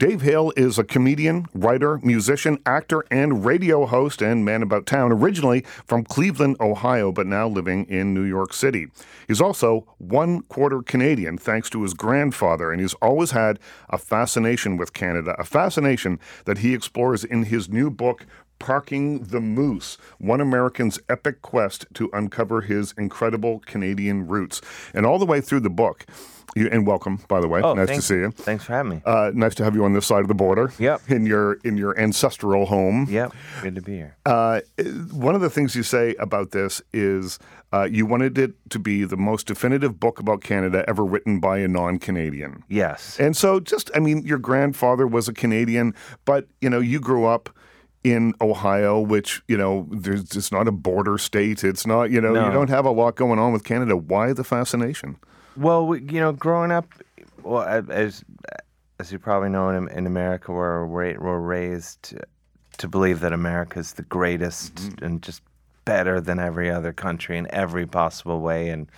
Dave Hill is a comedian, writer, musician, actor, and radio host and man about town, originally from Cleveland, Ohio, but now living in New York City. He's also one quarter Canadian thanks to his grandfather, and he's always had a fascination with Canada, a fascination that he explores in his new book, Parking the Moose, one American's epic quest to uncover his incredible Canadian roots. And all the way through the book, you, and welcome, by the way. Oh, nice to see you. Thanks for having me. Uh, nice to have you on this side of the border. Yep. In your in your ancestral home. yep, good to be here. Uh, one of the things you say about this is uh, you wanted it to be the most definitive book about Canada ever written by a non-Canadian. yes. And so, just I mean, your grandfather was a Canadian, but you know, you grew up in Ohio, which you know, there's it's not a border state. It's not you know, you don't have a lot going on with Canada. Why the fascination? Well, you know, growing up, well, as as you probably know, in, in America, we're we're raised to believe that America is the greatest Mm-hmm. and just better than every other country in every possible way, and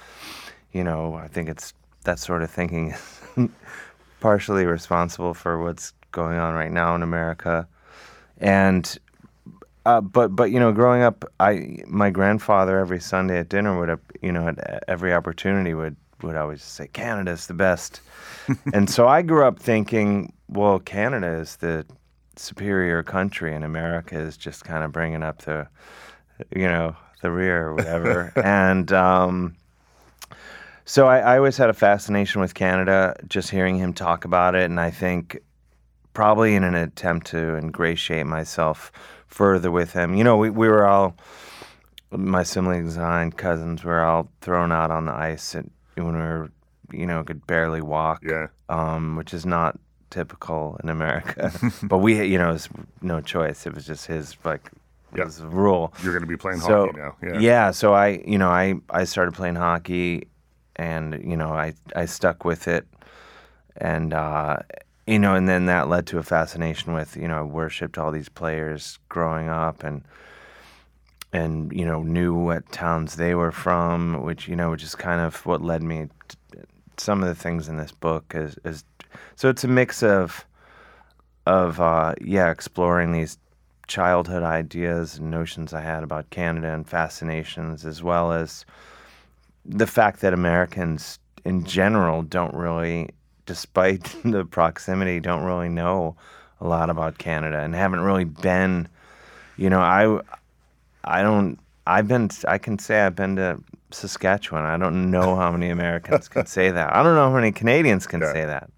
you know, I think it's that sort of thinking is partially responsible for what's going on right now in America, and. Uh, but but you know, growing up, I my grandfather every Sunday at dinner would you know at every opportunity would would always say Canada's the best, and so I grew up thinking, well, Canada is the superior country, and America is just kind of bringing up the, you know, the rear or whatever, and. Um, so I, I always had a fascination with Canada, just hearing him talk about it, and I think probably in an attempt to ingratiate myself further with him. You know, we, we were all my siblings and cousins were all thrown out on the ice at, when we were, you know, could barely walk. Yeah. Um, which is not typical in America. but we, you know, it was no choice. It was just his like Yeah. his rule. You're going to be playing So hockey now. Yeah. so I, you know, I I started playing hockey, and you know, I I stuck with it, and uh, you know, and then that led to a fascination with, you know, I worshipped all these players growing up, and and you know, knew what towns they were from, which you know, which is kind of what led me. To, some of the things in this book is is so it's a mix of of uh, yeah, exploring these childhood ideas and notions I had about Canada and fascinations, as well as the fact that Americans in general don't really, despite the proximity, don't really know a lot about Canada and haven't really been. You know, I, I don't. I've been. I can say I've been to Saskatchewan. I don't know how many Americans can say that. I don't know how many Canadians can Yeah. say that.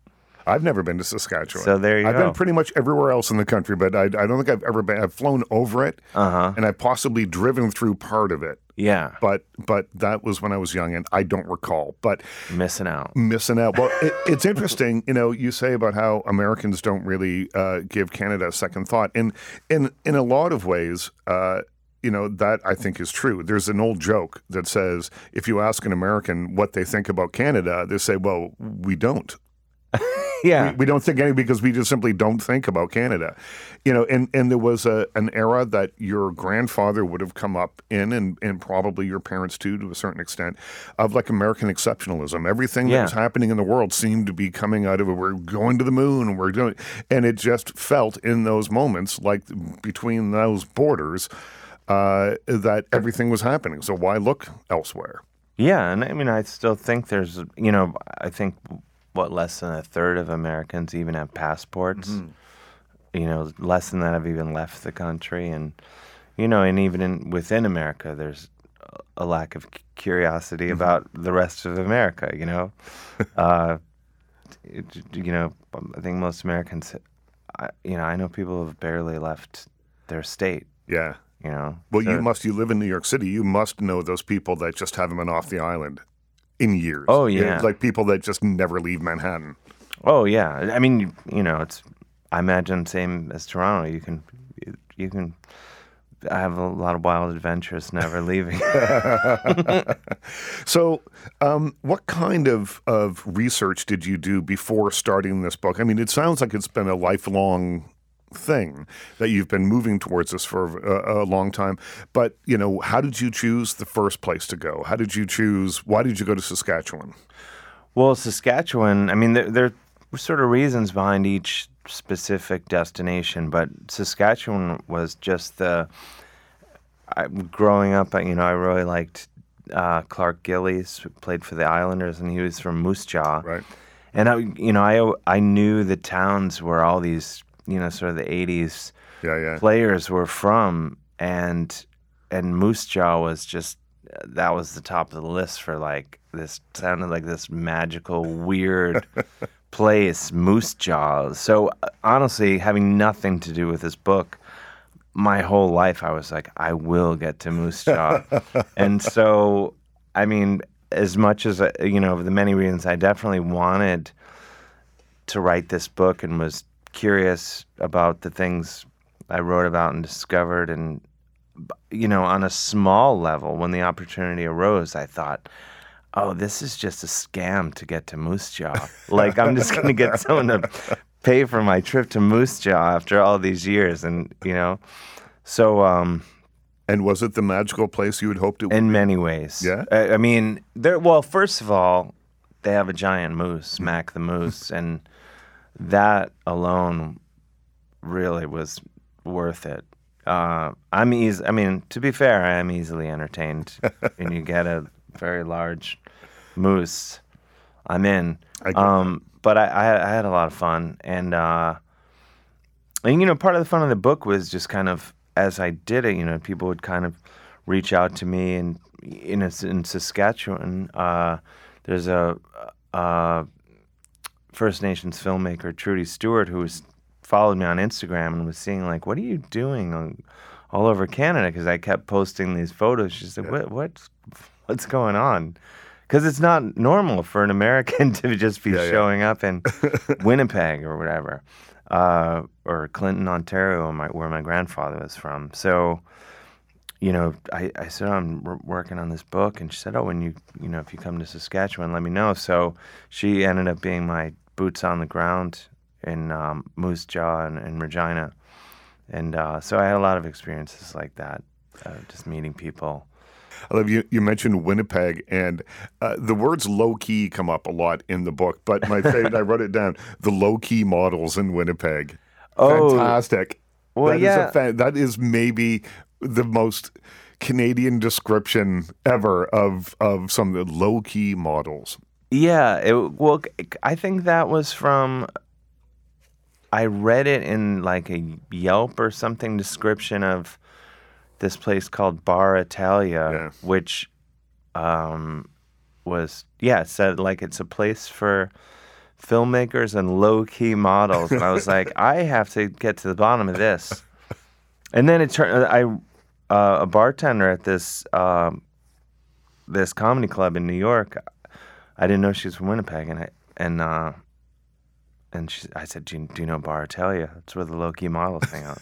I've never been to Saskatchewan. So there you go. I've been pretty much everywhere else in the country, but I, I don't think I've ever been. I've flown over it, Uh-huh. and I've possibly driven through part of it. Yeah, But but that was when I was young, and I don't recall. But missing out. missing out. Well, it, it's interesting, you know. You say about how Americans don't really uh, give Canada a second thought, and in in a lot of ways, uh, you know that I think is true. There's an old joke that says if you ask an American what they think about Canada, they say, "Well, we don't." Yeah. We, we don't think any because we just simply don't think about Canada, you know. And, and there was a an era that your grandfather would have come up in, and, and probably your parents too, to a certain extent, of like American exceptionalism. Everything that was happening in the world seemed to be coming out of it. We're going to the moon. We're doing, and it just felt in those moments like between those borders uh, that everything was happening. So why look elsewhere? Yeah, and I mean, I still think there's, you know, I think what less than a third of Americans even have passports. Mm-hmm. You know, less than that have even left the country, and you know, and even in, within America, there's a lack of curiosity mm-hmm. about the rest of America. You know, uh, it, you know, um, I think most Americans, I, you know, I know people have barely left their state. Yeah. You know, Well, So- you must. You live in New York City. You must know those people that just haven't been off the island in years. Oh, You know, yeah. like people that just never leave Manhattan. Oh yeah, I mean, you, know, it's I imagine same as Toronto. You can you, you can I have a lot of wild adventures never leaving. So, um, what kind of of research did you do before starting this book? I mean, it sounds like it's been a lifelong thing that you've been moving towards this for a, a long time. But you know, how did you choose the first place to go? How did you choose? Why did you go to Saskatchewan? well, Saskatchewan. I mean, there, there were sort of reasons behind each specific destination, but Saskatchewan was just the. I, growing up, you know, I really liked uh, Clark Gillies, who played for the Islanders, and he was from Moose Jaw. Right. And I, you know, I I knew the towns where all these, you know, sort of the '80s Yeah, yeah. players were from, and and Moose Jaw was just that was the top of the list for like this sounded like this magical weird place, Moose Jaw. So honestly, having nothing to do with this book, my whole life I was like, I will get to Moose Jaw, and so I mean, as much as uh, you know, the many reasons I definitely wanted to write this book and was curious about the things I wrote about and discovered and you know, on a small level, when the opportunity arose, I thought, oh, this is just a scam to get to Moose Jaw. like, I'm just going to get someone to pay for my trip to Moose Jaw after all these years. And, you know, so um, And was it the magical place you had hoped it would? in many ways. Yeah? I, I mean, there. Well, first of all, they have a giant moose, Mac the moose, and that alone really was worth it. Uh, I'm easy. I mean, to be fair, I am easily entertained. and you get a very large moose, I'm in. I Um, but I, I, had- I had a lot of fun, and uh, and you know, part of the fun of the book was just kind of as I did it, you know, people would kind of reach out to me, and in a, in Saskatchewan, uh, there's a, uh First Nations filmmaker Trudy Stewart who was followed me on Instagram and was seeing like, what are you doing on, all over Canada? Because I kept posting these photos. She said, what what's what's going on? Because it's not normal for an American to just be Yeah, yeah. showing up in Winnipeg or whatever, uh, or Clinton, Ontario, my, where my grandfather was from. So, you know, I, I said I'm working on this book, and she said, "Oh, when you you know if you come to Saskatchewan, let me know." So she ended up being my boots on the ground in um, Moose Jaw and, and Regina, and uh, so I had a lot of experiences like that, uh, just meeting people. I love you. You mentioned Winnipeg, and uh, the words "low key" come up a lot in the book. But my favorite, I wrote it down: the low key models in Winnipeg. Oh, Fantastic! well, That is a yeah. fa- that is maybe the most Canadian description ever of of some of the low key models. Yeah, it, well, I think that was from. I read it in like a Yelp or something description of this place called Bar Italia, Yeah. which um, was yeah it said like it's a place for filmmakers and low key models, and I was like, I have to get to the bottom of this. And then it turned. I uh, a bartender at this um, this comedy club in New York. I didn't know she was from Winnipeg, and I and uh, and she, I said, do you, "Do you know Bar Italia? That's where the low key models hang out."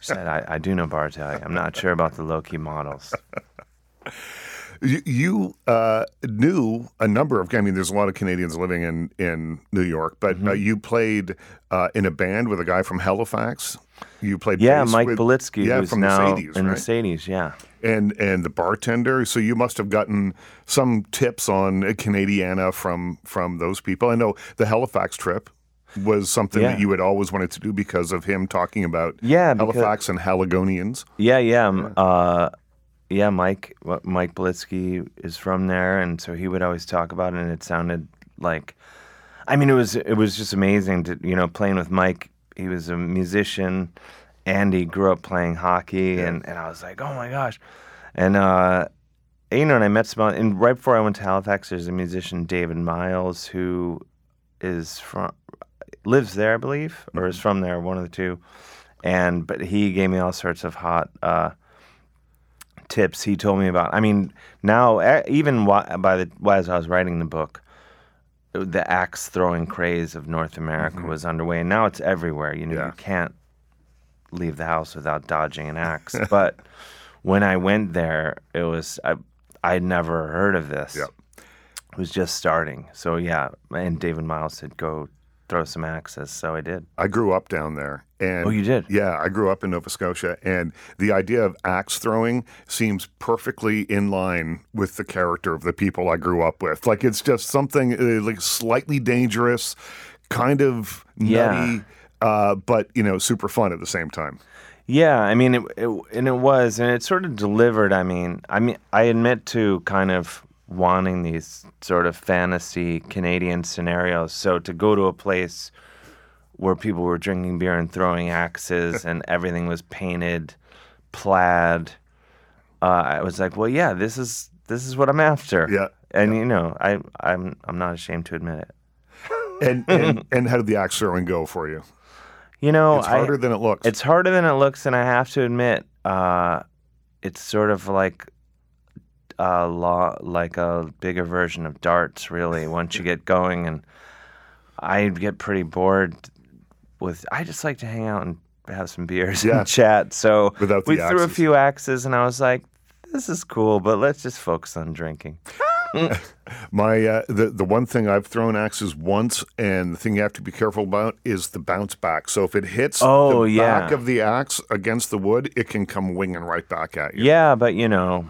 She said, I, "I do know Bar Italia. I'm not sure about the low key models." You, you uh, knew a number of. I mean, there's a lot of Canadians living in in New York, but Mm-hmm. uh, you played uh, in a band with a guy from Halifax. You played Yeah, Mike with, Belitsky, yeah, who's from now Mercedes, in right? Mercedes. Yeah. and and the bartender. So you must have gotten some tips on Canadiana from from those people. I know the Halifax trip was something Yeah. that you had always wanted to do because of him talking about Yeah, because- Halifax and Haligonians. Yeah, yeah, um, uh, yeah. Mike, what- Mike Belitsky is from there, and so he would always talk about it, and it sounded like, I mean, it was it was just amazing to you know playing with Mike. He was a musician, and he grew up playing hockey, and, and I was like, oh my gosh, and uh, you know, and I met some, and right before I went to Halifax, there's a musician David Miles who is from lives there, I believe, or is from there, one of the two. And but he gave me all sorts of hot uh, tips. He told me about. I mean, now even by the as I was writing the book, the axe throwing craze of North America mm-hmm. was underway, and now it's everywhere. You know, Yeah. you can't leave the house without dodging an axe. but when I went there, it was I I'd never heard of this. Yep. It was just starting. So yeah, and David Miles said go throw some axes, so I did. I grew up down there, and Oh, you did? Yeah, I grew up in Nova Scotia, and the idea of axe throwing seems perfectly in line with the character of the people I grew up with. Like it's just something uh, like slightly dangerous, kind of Yeah. uh, but you know, super fun at the same time. Yeah, I mean, it, it, and it was, and it sort of delivered. I mean, I mean, I admit to kind of wanting these sort of fantasy Canadian scenarios. So to go to a place where people were drinking beer and throwing axes, and everything was painted plaid, uh, I was like, well, yeah, this is this is what I'm after. Yeah, and you know, I I'm I'm not ashamed to admit it. And and, and how did the axe throwing go for you? You know, It's harder I, than it looks. It's harder than it looks, and I have to admit, uh, it's sort of like a law, like a bigger version of darts. Really, once you get going, and I get pretty bored with. I just like to hang out and have some beers Yeah. and chat. So Without the we threw a axes. few axes, and I was like, "This is cool, but let's just focus on drinking." My uh, the the one thing I've thrown axes once, and the thing you have to be careful about is the bounce back. So if it hits Oh, the yeah. back of the axe against the wood, it can come winging right back at you. Yeah, but you know,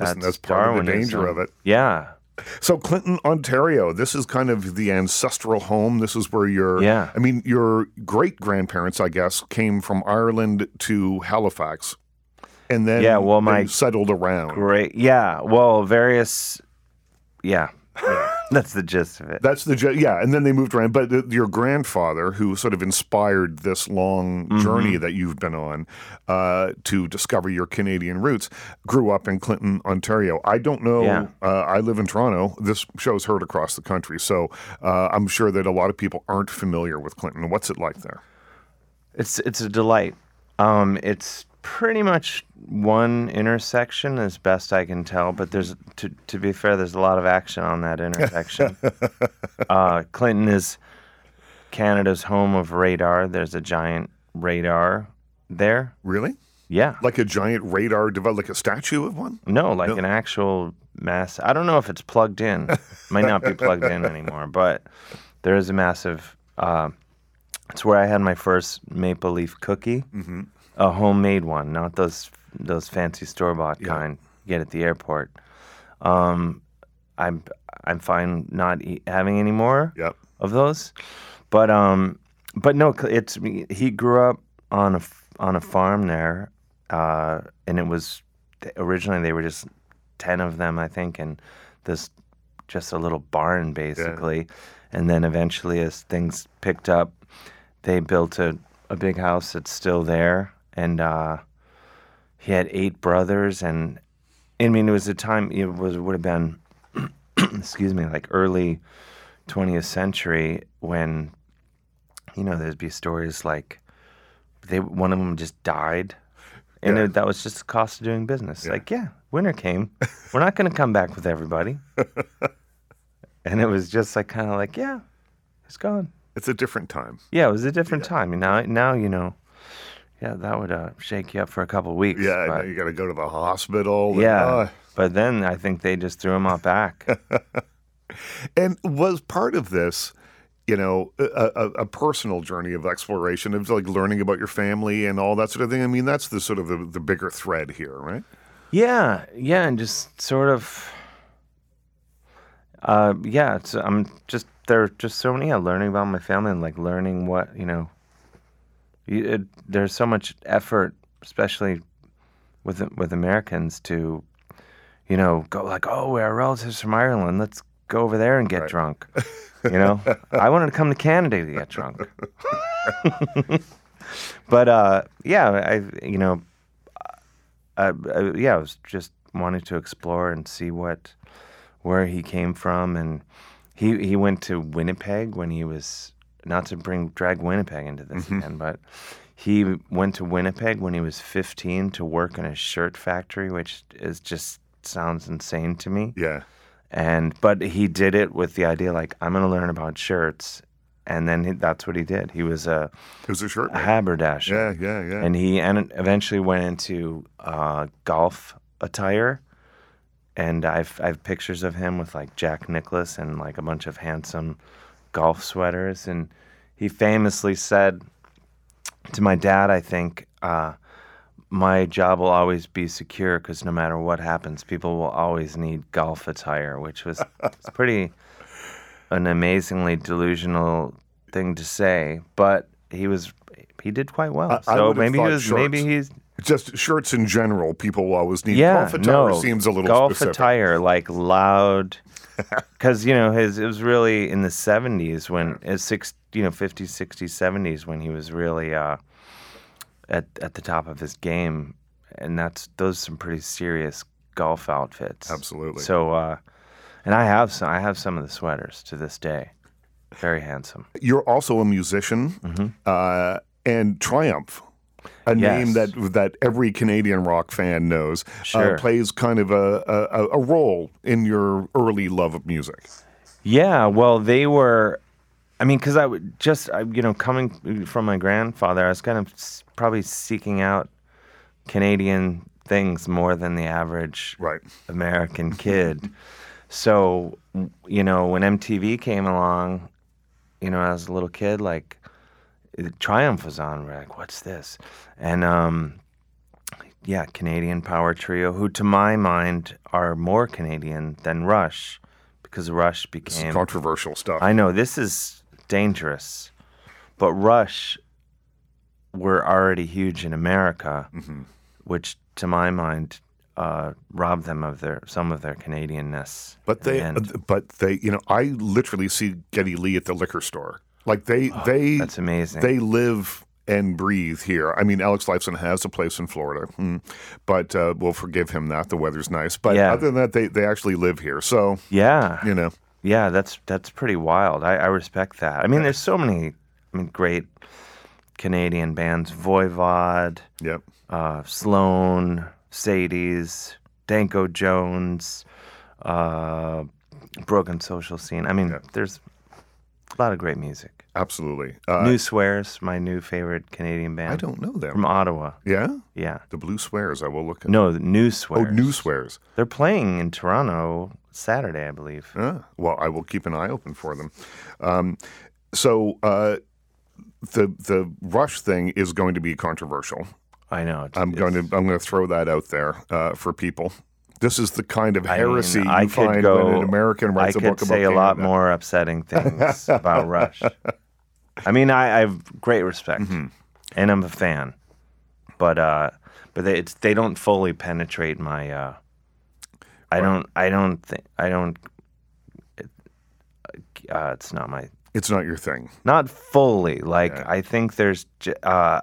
that's, Listen, that's part of the danger of it. Yeah, So Clinton, Ontario, this is kind of the ancestral home. This is where your Yeah. I mean, your great grandparents, I guess, came from Ireland to Halifax, and then Yeah, well, my settled around. Great. Yeah. Well, various. Yeah. That's the gist of it. That's the ge- yeah, and then they moved around. But your grandfather, who sort of inspired this long Mm-hmm. journey that you've been on uh, to discover your Canadian roots, grew up in Clinton, Ontario. I don't know. Yeah. Uh, I live in Toronto. This show's heard across the country, so uh, I'm sure that a lot of people aren't familiar with Clinton. What's it like there? It's it's a delight. Um, it's pretty much one intersection, as best I can tell. But there's to to be fair, there's a lot of action on that intersection. uh, Clinton is Canada's home of radar. There's a giant radar there. Really? Yeah. Like a giant radar, develop like a statue of one? No, like an actual mass. I don't know if it's plugged in. Might not be plugged in anymore, but there is a massive. Uh, it's where I had my first maple leaf cookie, Mm-hmm. a homemade one, not those those fancy store bought kind you get at the airport. Um, I'm I'm fine not e- having any more Yep. of those, but um, but no, it's he grew up on a f- on a farm there, uh, and it was originally they were just ten of them, I think, and this just a little barn basically, and then eventually as things picked up, they built a a big house that's still there, and uh, he had eight brothers, and I mean it was a time it was would have been excuse me like early 20th century when you know there'd be stories like they one of them just died. And Yeah. it, that was just the cost of doing business. Like yeah winter came. We're not going to come back with everybody. And it was just like kind of like yeah it's gone. It's a different time. yeah it was a different time. And now now you know yeah that would uh, shake you up for a couple weeks Yeah, but- you got to go to the hospital. and, yeah uh, but then i think they just threw him out back And was part of this, you know, a, a, a personal journey of exploration of like learning about your family and all that sort of thing. I mean, that's the sort of the, the bigger thread here, right? Yeah, yeah, and just sort of, uh, yeah. It's I'm just there. are Just so many yeah, learning about my family and like learning what you know. You, it, there's so much effort, especially with with Americans, to, you know, go like, oh, we're relatives from Ireland. Let's go over there and get Right. drunk. You know, I wanted to come to Canada to get drunk. but uh, yeah, I you know uh, uh, yeah, I was just wanting to explore and see what where he came from, and he he went to Winnipeg when he was not to bring drag Winnipeg into this again, but he went to Winnipeg when he was 15 to work in a shirt factory, which is just sounds insane to me. Yeah. And but he did it with the idea like I'm going to learn about shirts, and then he, that's what he did. He was a, It was a shirt. a haberdasher Yeah, yeah, yeah. and he en- eventually went into uh, golf attire. And I've I've pictures of him with like Jack Nicklaus and like a bunch of handsome golf sweaters. And he famously said to my dad, I think, uh, my job will always be secure because no matter what happens, people will always need golf attire, which was pretty an amazingly delusional thing to say. But he was he did quite well. I- I so have maybe he was maybe he's Just shirts in general, people always need. yeah golf attire no seems a little golf specific. attire like loud because you know his it was really in the 70s when it's six you know 50s 60s 70s when he was really uh at at the top of his game. And that's those are some pretty serious golf outfits. Absolutely. so uh and i have some i have some of the sweaters to this day. Very handsome. You're also a musician, uh, and Triumph, a name Mm-hmm. That that every Canadian rock fan knows, Sure. uh, plays kind of a, a a role in your early love of music. Yeah, well, they were. I mean, because I would just, I, you know, coming from my grandfather, I was kind of probably seeking out Canadian things more than the average Right. American kid. so, you know, when MTV came along, you know, as a little kid, like Triumph was on. We're like, what's this? And um, yeah, Canadian power trio, who to my mind are more Canadian than Rush, because Rush became. controversial stuff. I know this is dangerous, but Rush were already huge in America, Mm-hmm. which to my mind uh, robbed them of their some of their Canadianness. But they, the end. but they, you know, I literally see Geddy Lee at the liquor store. Like they, they, Oh, that's amazing. They live and breathe here. I mean, Alex Lifeson has a place in Florida, hmm, but uh, we'll forgive him that. The weather's nice. But Yeah. other than that, they, they actually live here. So, yeah, you know, Yeah, that's that's pretty wild. I, I respect that. I mean, there's so many, I mean, great Canadian bands: Voivod, yep. uh, Sloan, Sadies, Danko Jones, uh, Broken Social Scene. I mean, there's a lot of great music. Absolutely. Uh, New Swears, my new favorite Canadian band I don't know them. from Ottawa. yeah? Yeah, The Blue Swears. I will look at no, New Swears. Oh, New Swears. They're playing in Toronto Saturday, I believe. Ah, well, I will keep an eye open for them. Um, so uh, the the Rush thing is going to be controversial. I know. I'm going to I'm going to throw that out there uh, for people. This is the kind of I mean, heresy I you could find go- when an American writes I a could book about say a lot more upsetting things about Rush. I mean, I, I have great respect, Mm-hmm. and I'm a fan, but uh, but they, it's they don't fully penetrate my. Uh, I don't. I don't think. I don't. It, uh, it's not my. It's not your thing. Not fully. Like Yeah. I think there's. Uh,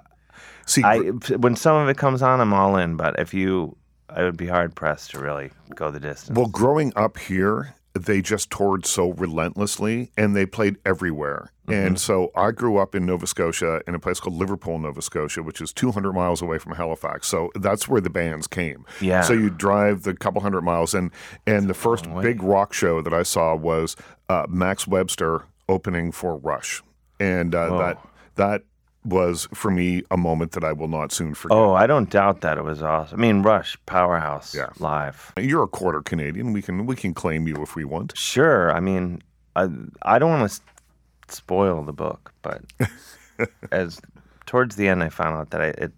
See, I when some of it comes on, I'm all in. But if you, I would be hard pressed to really go the distance. well, growing up here, they just toured so relentlessly, and they played everywhere. Mm-hmm. And so I grew up in Nova Scotia in a place called Liverpool, Nova Scotia, which is 200 miles away from Halifax. So that's where the bands came. Yeah. So you drive the couple hundred miles, and and the first big rock show that I saw was uh, Max Webster opening for Rush, and uh, that that was for me a moment that I will not soon forget. Oh, I don't doubt that it was awesome. I mean, Rush, Powerhouse, Yeah. live. You're a quarter Canadian. We can we can claim you if we want. Sure. I mean, I, I don't want to spoil the book, but as towards the end, I found out that I it,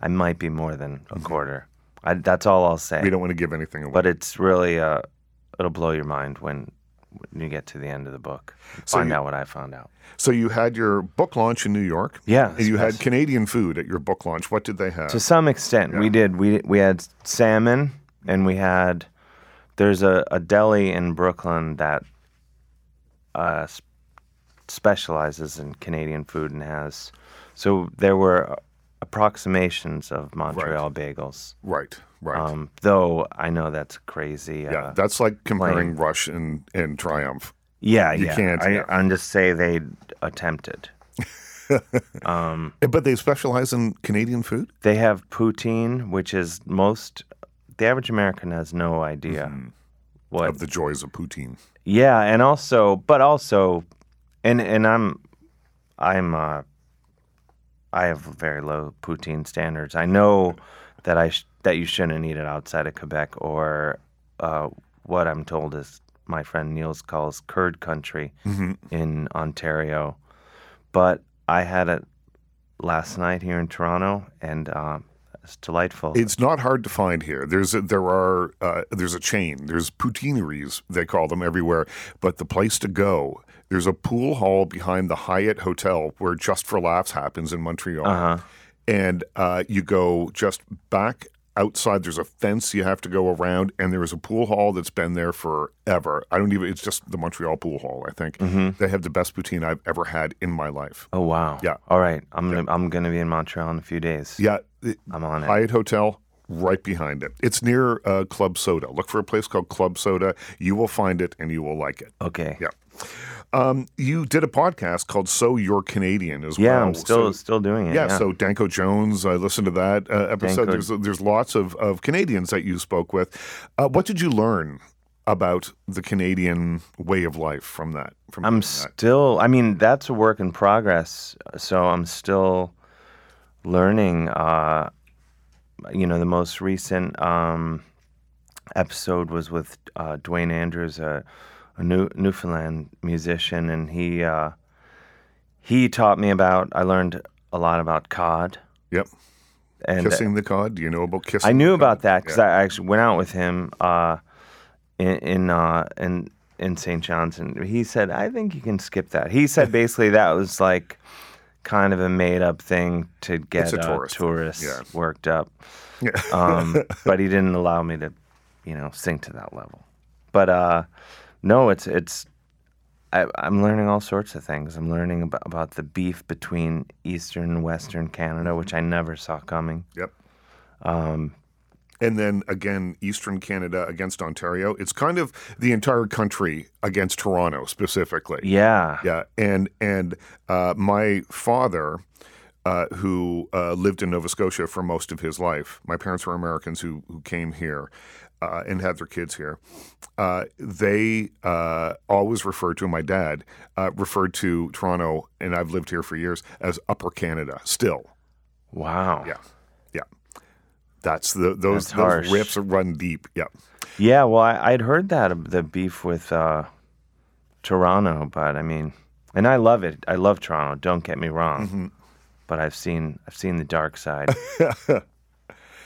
I might be more than a quarter. I, that's all I'll say. We don't want to give anything away. But it's really uh, it'll blow your mind when when you get to the end of the book. So Find you- out what I found out. so you had your book launch in New York. Yeah, And you had. Canadian food at your book launch. What did they have? To some extent, we did. We we had salmon, and we had. There's a, a deli in Brooklyn that uh, specializes in Canadian food and has. So there were approximations of Montreal bagels. right, right. Um, though I know that's crazy. yeah, Uh, that's like comparing Rush and, and Triumph. yeah, you yeah. can't, I, yeah. I'm just say they attempted. um, Eh, But they specialize in Canadian food? They have poutine, which is most. The average American has no idea what. Of the joys of poutine. yeah, and also, but also, and and I'm, I'm, uh, I have very low poutine standards. I know that I sh- that you shouldn't eat it outside of Quebec or uh, what I'm told is my friend Niels calls curd country in Ontario. But I had it last night here in Toronto, and um, it's delightful. It's not hard to find here. There's a, there are uh, there's a chain. There's poutineries they call them everywhere. But the place to go There's a pool hall behind the Hyatt Hotel where Just for Laughs happens in Montreal. Uh-huh. And uh, you go just back outside. There's a fence you have to go around, and there is a pool hall that's been there forever. I don't even. It's just the Montreal Pool Hall. I think they have the best poutine I've ever had in my life. Oh wow. Yeah. All right. I'm gonna I'm gonna be in Montreal in a few days. Yeah, I'm on it. Hyatt Hotel. Right behind it. It's near uh, Club Soda. Look for a place called Club Soda. You will find it and you will like it. Okay. Yeah. Um, you did a podcast called "So You're Canadian" as Yeah, well. Yeah, I'm still So- still doing it. yeah, Yeah. So Danko Jones, I listened to that uh, episode. Danko. There's there's lots of, of Canadians that you spoke with. Uh, what did you learn about the Canadian way of life from that? From I'm that? still. I mean, that's a work in progress. So I'm still learning. Uh, you know, the most recent um, episode was with uh, Duane Andrews, a, a New, Newfoundland musician, and he uh, he taught me about. I learned a lot about cod. Yep. And uh, Kissing the cod. Do you know about kissing? I knew about that because Yeah. I actually went out with him uh, in in, uh, in in St. John's, and he said, "I think you can skip that." He said basically that was like kind of a made up thing to get a tourist tourists yeah. worked up, Yeah. um, but he didn't allow me to, you know, sink to that level. But uh, no, it's it's. I, I'm learning all sorts of things. I'm learning about, about the beef between Eastern and Western Canada, which I never saw coming. Yep. Um, And then again, Eastern Canada against Ontario. It's kind of the entire country against Toronto specifically. yeah. Yeah, and and uh, my father, uh, who uh, lived in Nova Scotia for most of his life, my parents were Americans who who came here uh, and had their kids here. Uh, they uh, always referred to my dad uh, referred to Toronto, and I've lived here for years as Upper Canada. Still, Wow. yeah, yeah. That's the those That's those rips run deep. Yeah, Yeah, well, I, I'd heard that the beef with uh, Toronto, but I mean, and I love it. I love Toronto. Don't get me wrong, Mm-hmm. but I've seen I've seen the dark side.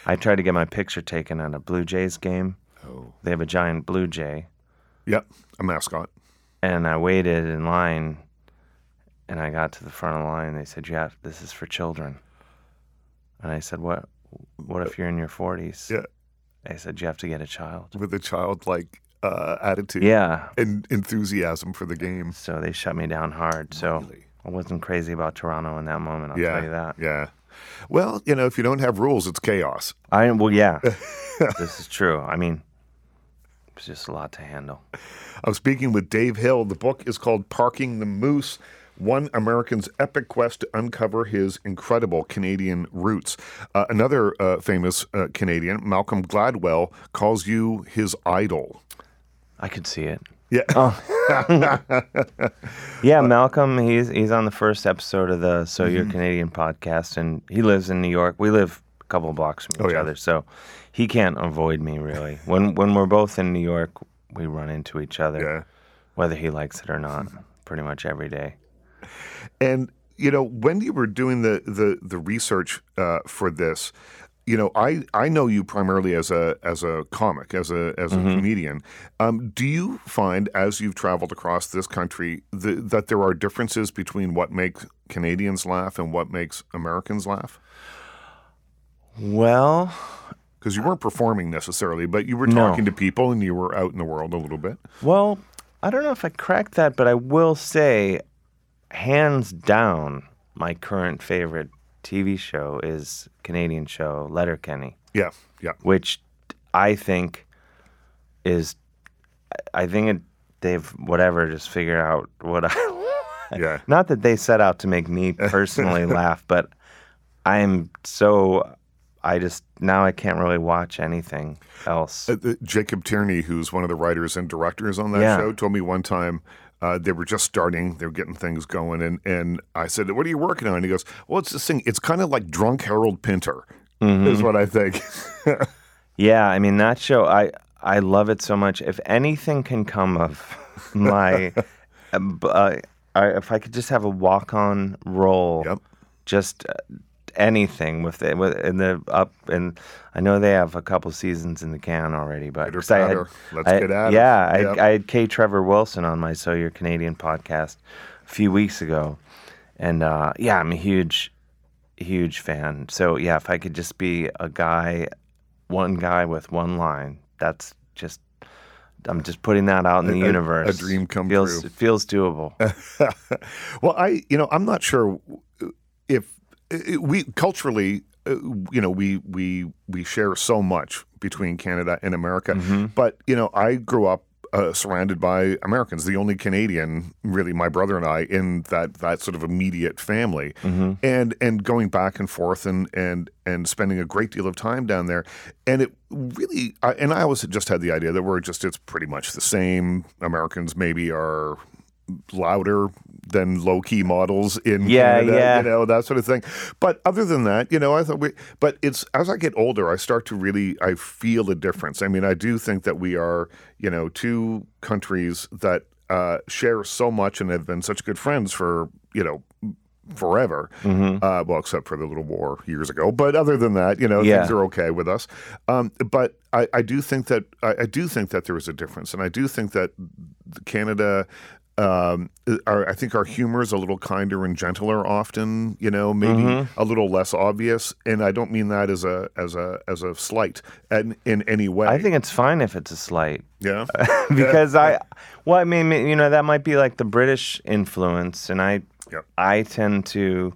I tried to get my picture taken at a Blue Jays game. Oh. They have a giant Blue Jay, yep. A mascot. and I waited in line, and I got to the front of the line. They said, "Yeah, this is for children." And I said, "What? What if you're in your 40s?" Yeah, They said, "You have to get a child." with a childlike uh, attitude Yeah, and enthusiasm for the game. So they shut me down hard. So Really? I wasn't crazy about Toronto in that moment. I'll yeah, tell you that. Yeah. Well, you know, if you don't have rules, it's chaos. I well, yeah, this is true. I mean, it's just a lot to handle. I'm speaking with Dave Hill. The book is called Parking the Moose One American's Epic Quest to Uncover His Incredible Canadian Roots. Uh, another uh, famous uh, Canadian, Malcolm Gladwell, calls you his idol. I could see it. Yeah. Yeah, Malcolm. He's he's on the first episode of the So Mm-hmm. You're Canadian podcast, and he lives in New York. We live a couple blocks from Oh, each yeah. other, so he can't avoid me really. When when we're both in New York, we run into each other, yeah. whether he likes it or not. Pretty much every day. And you know, when you were doing the the the research uh, for this, you know, I I know you primarily as a as a comic, as a as a comedian. Um, do you find as you've traveled across this country the, that there are differences between what makes Canadians laugh and what makes Americans laugh? Well, Because you weren't performing necessarily, but you were No. talking to people and you were out in the world a little bit. Well, I don't know if I cracked that, but I will say, hands down, my current favorite TV show is Canadian show Letterkenny, Yeah, yeah, which I think is, I think it, they've whatever just figured out what I. yeah. Not that they set out to make me personally laugh, but I'm so. I just now I can't really watch anything else. Uh, the- Jacob Tierney, who's one of the writers and directors on that Yeah. show, told me one time uh, they were just starting, they were getting things going, and and I said, "What are you working on?" And he goes, "Well, it's this thing. It's kind of like drunk Harold Pinter, Mm-hmm. is what I think." Yeah, I mean that show. I I love it so much. If anything can come of my, uh, uh, I, if I could just have a walk-on role, Yep. just uh, anything with it with in the up and I know they have a couple seasons in the can already, but I had. Let's I- get at it. yeah, I. I had K. Trevor Wilson on my So You're Canadian podcast a few weeks ago, and uh, yeah, I'm a huge, huge fan. So yeah, if I could just be a guy, one guy with one line, that's just. I'm just putting that out in the A- a- a dream come feels, true. It feels doable. well, I, you know, I'm not sure if we culturally, uh, you know, we we we share so much between Canada and America. Mm-hmm. But you know, I grew up. Uh, surrounded by Americans, the only Canadian, really, my brother and I, in that that sort of immediate family, Mm-hmm. and and going back and forth and and and spending a great deal of time down there, and it really, I, and I always just had the idea that we're just it's pretty much the same. Americans maybe are louder than low key models in Yeah, Canada, yeah. you know, that sort of thing. But other than that, you know, I thought we, but it's as I get older, I start to really, I feel a difference. I mean, I do think that we are, you know, two countries that uh, share so much and have been such good friends for, you know, forever. Mm-hmm. Uh, well, except for the little war years ago. But other than that, you know, Yeah. things are okay with us. Um, but I, I do think that I, I do think that there is a difference, and I do think that Canada. Um, our, I think our humor is a little kinder and gentler often, you know, maybe Mm-hmm. a little less obvious, and I don't mean that as a as a as a slight in, in any way. I think it's fine if it's a slight. yeah, because I, well, I mean, you know, that might be like the British influence, and I, Yep. I tend to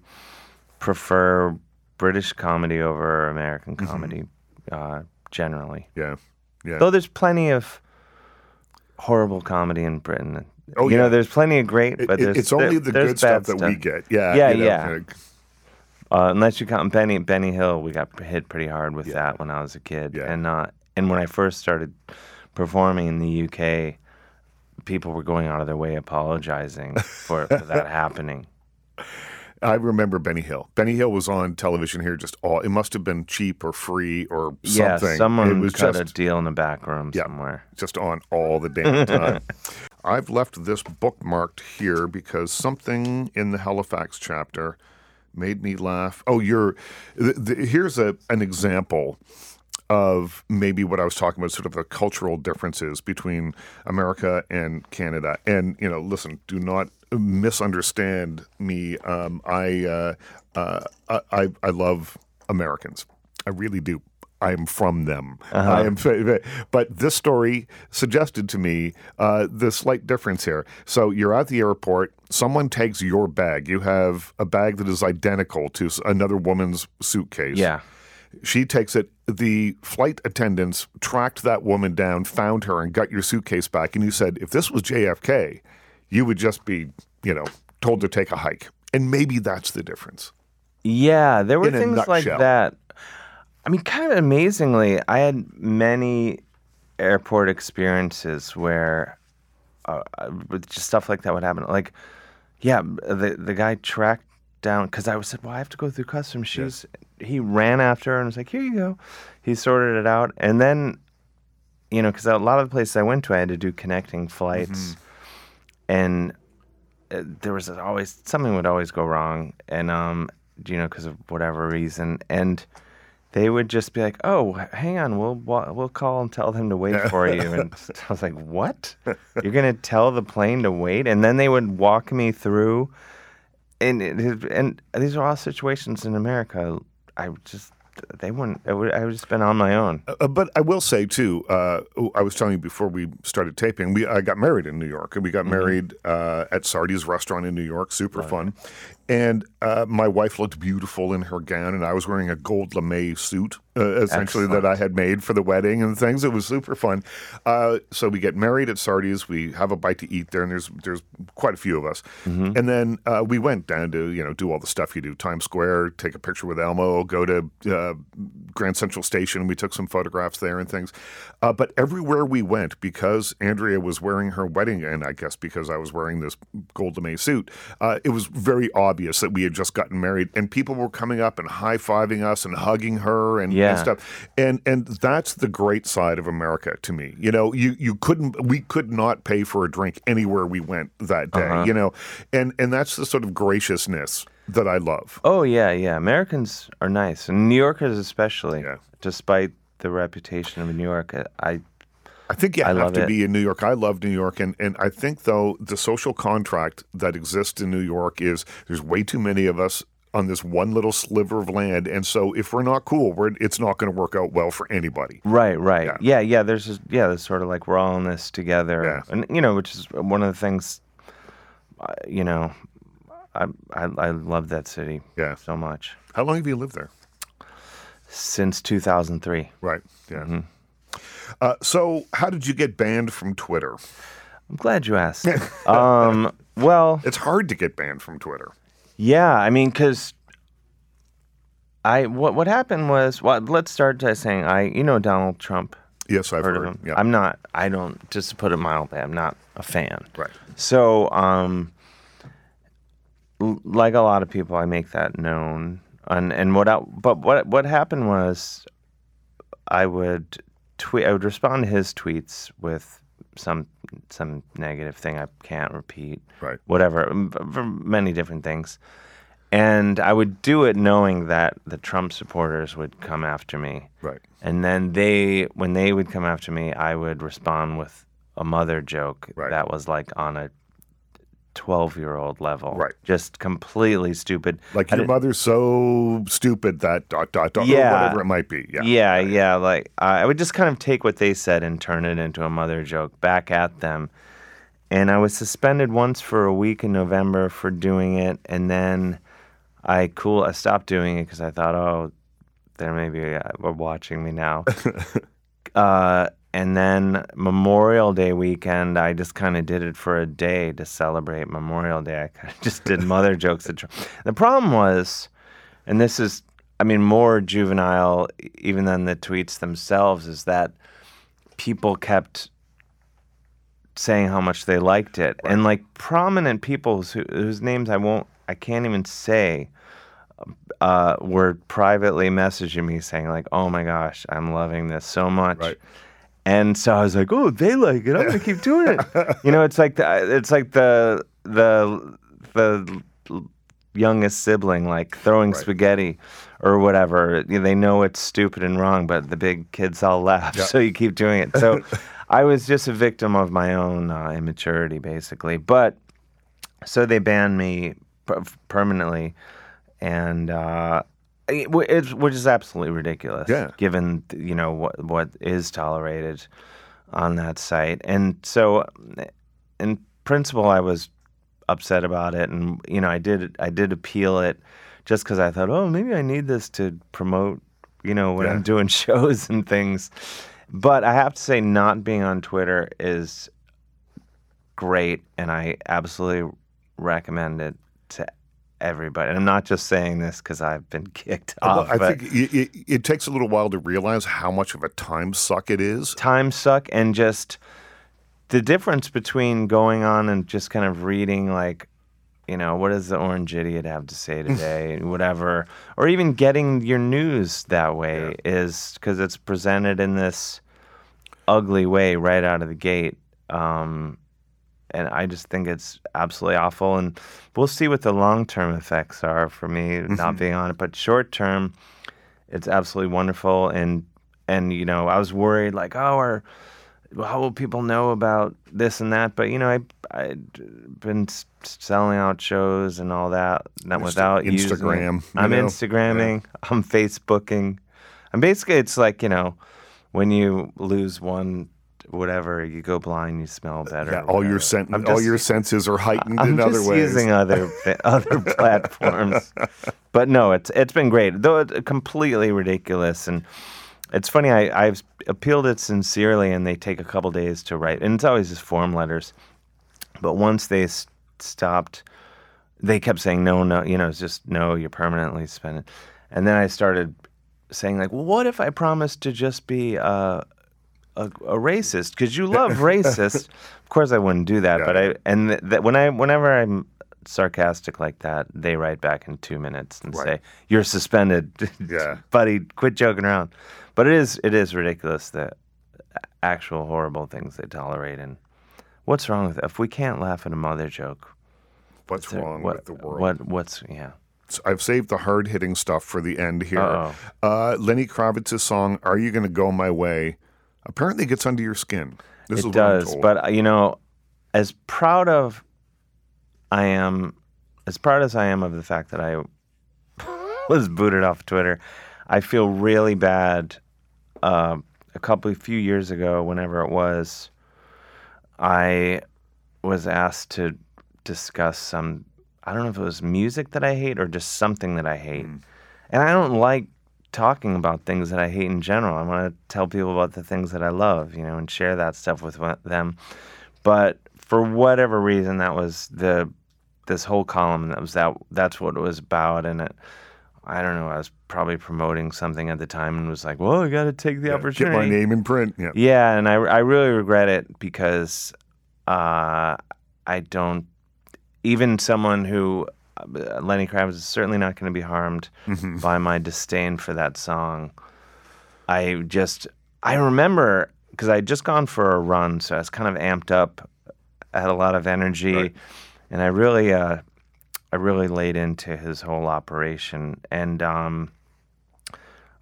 prefer British comedy over American Mm-hmm. comedy, uh, generally. yeah, yeah. Though there's plenty of horrible comedy in Britain. Oh, you yeah. know, there's plenty of great, but there's, it's only the good stuff that we get. Yeah, Yeah, you know, yeah. Uh, unless you count Benny Benny Hill, we got hit pretty hard with that when I was a kid. Yeah. And uh, and when I first started performing in the UK, people were going out of their way apologizing for, for that happening. I remember Benny Hill. Benny Hill was on television here just all. It must have been cheap or free or something. Yeah, someone it was cut just a deal in the back room Yeah. somewhere. just on all the damn time. I've left this bookmarked here because something in the Halifax chapter made me laugh. Oh, you're th- th- here's a an example of maybe what I was talking about, sort of the cultural differences between America and Canada. And you know, listen, do not misunderstand me. Um, I, uh, uh, I I love Americans. I really do. I am from them. I am, but this story suggested to me uh, the slight difference here. So you're at the airport. Someone takes your bag. You have a bag that is identical to another woman's suitcase. Yeah. She takes it. The flight attendants tracked that woman down, found her, and got your suitcase back. And you said, if this was JFK, you would just be, you know, told to take a hike. And maybe that's the difference. Yeah, there were In things like that. I mean, kind of amazingly, I had many airport experiences where uh, uh, just stuff like that would happen. Like, yeah, the the guy tracked down because I was said, "Well, I have to go through customs." She's he ran after her and was like, "Here you go." He sorted it out, and then you know, because a lot of the places I went to, I had to do connecting flights, and uh, there was always something would always go wrong, and um, you know, because of whatever reason, and they would just be like, "Oh, hang on, we'll we'll call and tell them to wait for you." And I was like, "What? You're gonna tell the plane to wait?" And then they would walk me through, and it, and these are all situations in America. I just they wouldn't. I would I would just been on my own. Uh, but I will say too, uh, I was telling you before we started taping, we I got married in New York, and we got married uh, at Sardi's restaurant in New York. Super fun, and uh, my wife looked beautiful in her gown, and I was wearing a gold lame suit, uh, essentially that I had made for the wedding and things. It was super fun. Uh, so we get married at Sardi's. We have a bite to eat there, and there's there's quite a few of us, and then uh, we went down to you know do all the stuff you do, Times Square, take a picture with Elmo, go to uh, Grand Central Station. We took some photographs there and things. Uh, but everywhere we went, because Andrea was wearing her wedding, and I guess because I was wearing this gold lame suit, uh, it was very obvious that we had just gotten married, and people were coming up and high fiving us and hugging her and, and stuff. And and that's the great side of America to me. You know, you you couldn't we could not pay for a drink anywhere we went that day. Uh-huh. You know, and and that's the sort of graciousness that I love. Oh yeah, yeah. Americans are nice, and New Yorkers especially. Yeah. Despite the reputation of New York, I I think you I have to it. be in New York. I love New York, and, and I think though the social contract that exists in New York is there's way too many of us on this one little sliver of land, and so if we're not cool, we're, it's not going to work out well for anybody. Right, right. Yeah. Yeah, yeah. there's just, yeah, there's sort of like we're all in this together, Yeah. and you know, which is one of the things. Uh, you know, I, I I love that city. Yeah. so much How long have you lived there? since 2003. Right. Yeah. Mm-hmm. Uh, so, how did you get banned from Twitter? I'm glad you asked. um, well, It's hard to get banned from Twitter. yeah, I mean, because I what what happened was well, let's start by saying I you know Donald Trump Yes, I've heard heard. of him. Yeah. I'm not. I don't. Just to put it mildly, I'm not a fan. right. So, um, like a lot of people, I make that known. And and what I, but what what happened was, I would tweet. I would respond to his tweets with some some negative thing I can't repeat. Right. Whatever, um, for many different things. And I would do it knowing that the Trump supporters would come after me. Right. And then they, when they would come after me, I would respond with a mother joke Right. that was like on a 12 year old level. Right. Just completely stupid. Like your mother's so stupid that dot dot dot Yeah. whatever it might be. Yeah. Yeah, yeah. Like I I would just kind of take what they said and turn it into a mother joke back at them. And I was suspended once for a week in November for doing it, and then I cool. I stopped doing it because I thought, oh, they're maybe uh, watching me now. uh, and then Memorial Day weekend, I just kind of did it for a day to celebrate Memorial Day. I kind of just did mother jokes. The problem was, and this is, I mean, more juvenile even than the tweets themselves, is that people kept saying how much they liked it, and like prominent people whose, whose names I won't, I can't even say, uh, were privately messaging me saying like, "Oh my gosh, I'm loving this so much." Right. And so I was like, "Oh, they like it. I'm gonna keep doing it." you know, it's like the it's like the the the youngest sibling like throwing Right. spaghetti or whatever. You know, They know it's stupid and wrong, but the big kids all laugh, Yeah. so you keep doing it. So I was just a victim of my own uh, immaturity, basically. But so they banned me per- permanently, and uh, it, which is absolutely ridiculous. Yeah. Given you know what what is tolerated on that site, and so in principle, I was upset about it, and you know I did I did appeal it just because I thought, oh, maybe I need this to promote, you know, when Yeah. I'm doing shows and things. But I have to say, not being on Twitter is great, and I absolutely recommend it to everybody. And I'm not just saying this because I've been kicked Well, off. I but think it, it, it takes a little while to realize how much of a time suck it is. time suck and just the difference between going on and just kind of reading like you know what does the orange idiot have to say today whatever or even getting your news that way is because it's presented in this ugly way right out of the gate um, and i just think it's absolutely awful and we'll see what the long-term effects are for me not mm-hmm. being on it but short-term it's absolutely wonderful and and you know i was worried like oh are how will people know about this and that but you know i i've been selling out shows and all that not Insta- without using. Instagram, you i'm know? instagramming i'm facebooking and basically it's like you know when you lose one whatever you go blind you smell better Yeah, all your sen- I'm all your senses are heightened I'm in just other ways. using other other platforms, but no, it's it's been great. Though it's completely ridiculous, and it's funny. I I've appealed it sincerely, and they take a couple days to write, and it's always just form letters. But once they s- stopped, they kept saying no, no. You know, it's just no. You're permanently suspended. And then I started saying like, well, what if I promised to just be uh, a, a racist because you love racist. of course, I wouldn't do that, but I and th- that when I whenever I'm sarcastic like that, they write back in two minutes and Right. say you're suspended. Yeah. buddy, quit joking around. But it is it is ridiculous the actual horrible things they tolerate and what's wrong with it? If we can't laugh at a mother joke, What's there- wrong what, with the world? What what's yeah. I've saved the hard hitting stuff for the end here. Uh, Lenny Kravitz's song "Are You Gonna Go My Way" apparently gets under your skin. This is it does, but uh, you know, as proud of I am, as proud as I am of the fact that I was booted off Twitter, I feel really bad. Uh, a couple, a few years ago, whenever it was, I was asked to discuss some. I don't know if it was music that I hate or just something that I hate, and I don't like talking about things that I hate in general. I want to tell people about the things that I love, you know, and share that stuff with them. But for whatever reason, that was the this whole column. That was that. That's what it was about, and it. I don't know. I was probably promoting something at the time and was like, "Well, I got to take the Yeah, opportunity." Get my name in print. Yeah. Yeah, and I, I really regret it because uh, I don't. Even someone who Lenny Kravitz is certainly not going to be harmed Mm-hmm. by my disdain for that song. I just I remember because I had just gone for a run, so I was kind of amped up, I had a lot of energy, Right. and I really uh, I really laid into his whole operation, and um,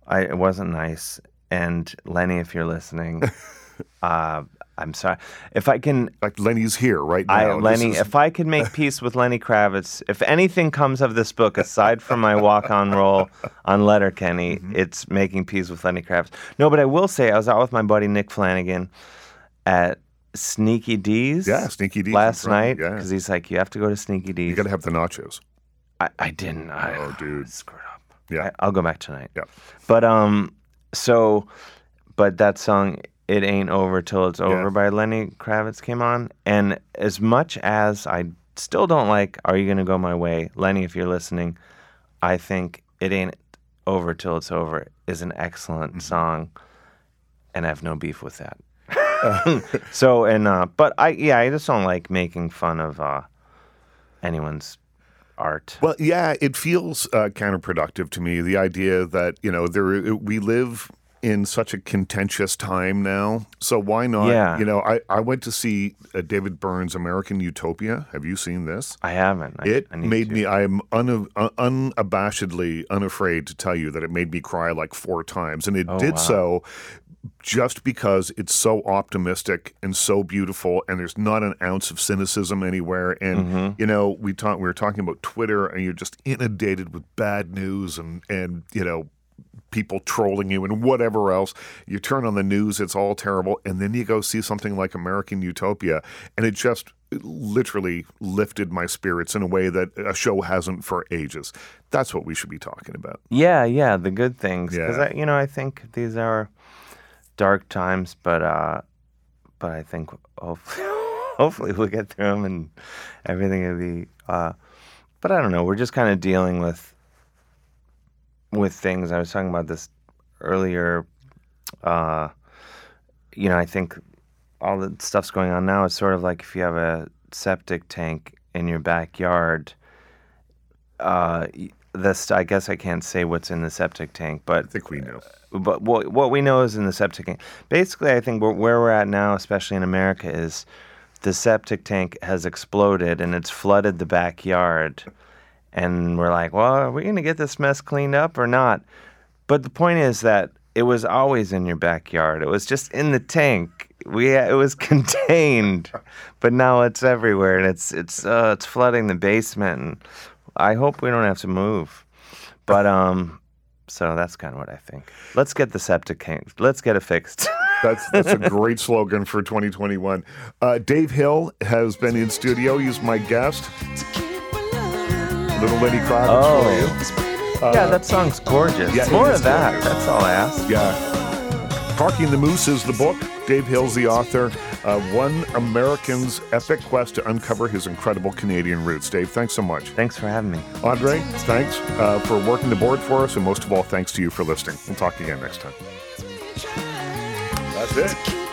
I it wasn't nice. And Lenny, if you're listening, uh, I'm sorry. If I can Like Lenny's here right now. I, Lenny, is- if I could make peace with Lenny Kravitz, if anything comes of this book aside from my walk-on role on Letterkenny, Mm-hmm. it's making peace with Lenny Kravitz. No, but I will say I was out with my buddy Nick Flanagan at Sneaky Dee's. Yeah, Sneaky Dee's last night yeah. because he's like, you have to go to Sneaky Dee's. you got to have the nachos. I, I didn't. I, Oh, dude. screwed up. Yeah. I, I'll go back tonight. Yeah. But um, so, but that song "It Ain't Over Till It's Over" Yeah. by Lenny Kravitz came on, and as much as I still don't like "Are You Gonna Go My Way," Lenny, if you're listening, I think "It Ain't Over Till It's Over" is an excellent Mm-hmm. song, and I have no beef with that. so and uh, but I yeah I just don't like making fun of uh, anyone's art. Well, yeah, it feels uh, counterproductive to me. The idea that you know there we live in such a contentious time now, so why not? Yeah. You know, I, I went to see uh, David Byrne's American Utopia. Have you seen this? I haven't. I, It I made to. me. I am un, un, unabashedly unafraid to tell you that it made me cry like four times, and it Oh, did wow. so just because it's so optimistic and so beautiful, and there's not an ounce of cynicism anywhere. And Mm-hmm. you know, we talk, we were talking about Twitter, and you're just inundated with bad news and and you know. People trolling you and whatever else. You turn on the news, it's all terrible. And then you go see something like American Utopia, and it just literally lifted my spirits in a way that a show hasn't for ages. That's what we should be talking about. Yeah, yeah, the good things. Because Yeah. I, you know, I think these are dark times, but uh, but I think hopefully, hopefully we'll get through them and everything will be. Uh, but I don't know. We're just kind of dealing with with things. I was talking about this earlier. Uh, you know, I think all the stuff's going on now is sort of like if you have a septic tank in your backyard. Uh, this I guess I can't say what's in the septic tank, but I think we know. but what what we know is in the septic tank. Basically, I think where, where we're at now, especially in America, is the septic tank has exploded and it's flooded the backyard, and we're like, well, are we gonna get this mess cleaned up or not? But the point is that it was always in your backyard. It was just in the tank. We it was contained, but now it's everywhere and it's it's uh, it's flooding the basement. And I hope we don't have to move. But um, so that's kind of what I think. Let's get the septic tank. Let's get it fixed. That's that's a great slogan for 2021. Uh, Dave Hill has been in studio. He's my guest. Little Lenny Kravitz Oh. for you. yeah, that song's gorgeous. yeah, More of that. gorgeous. That's all I ask. Yeah. Parking the Moose is the book. Dave Hill's the author. Uh, One American's epic quest to uncover his incredible Canadian roots. Dave, thanks so much. Thanks for having me. Andre, thanks uh, for working the board for us, and most of all, thanks to you for listening. We'll talk again next time. That's it.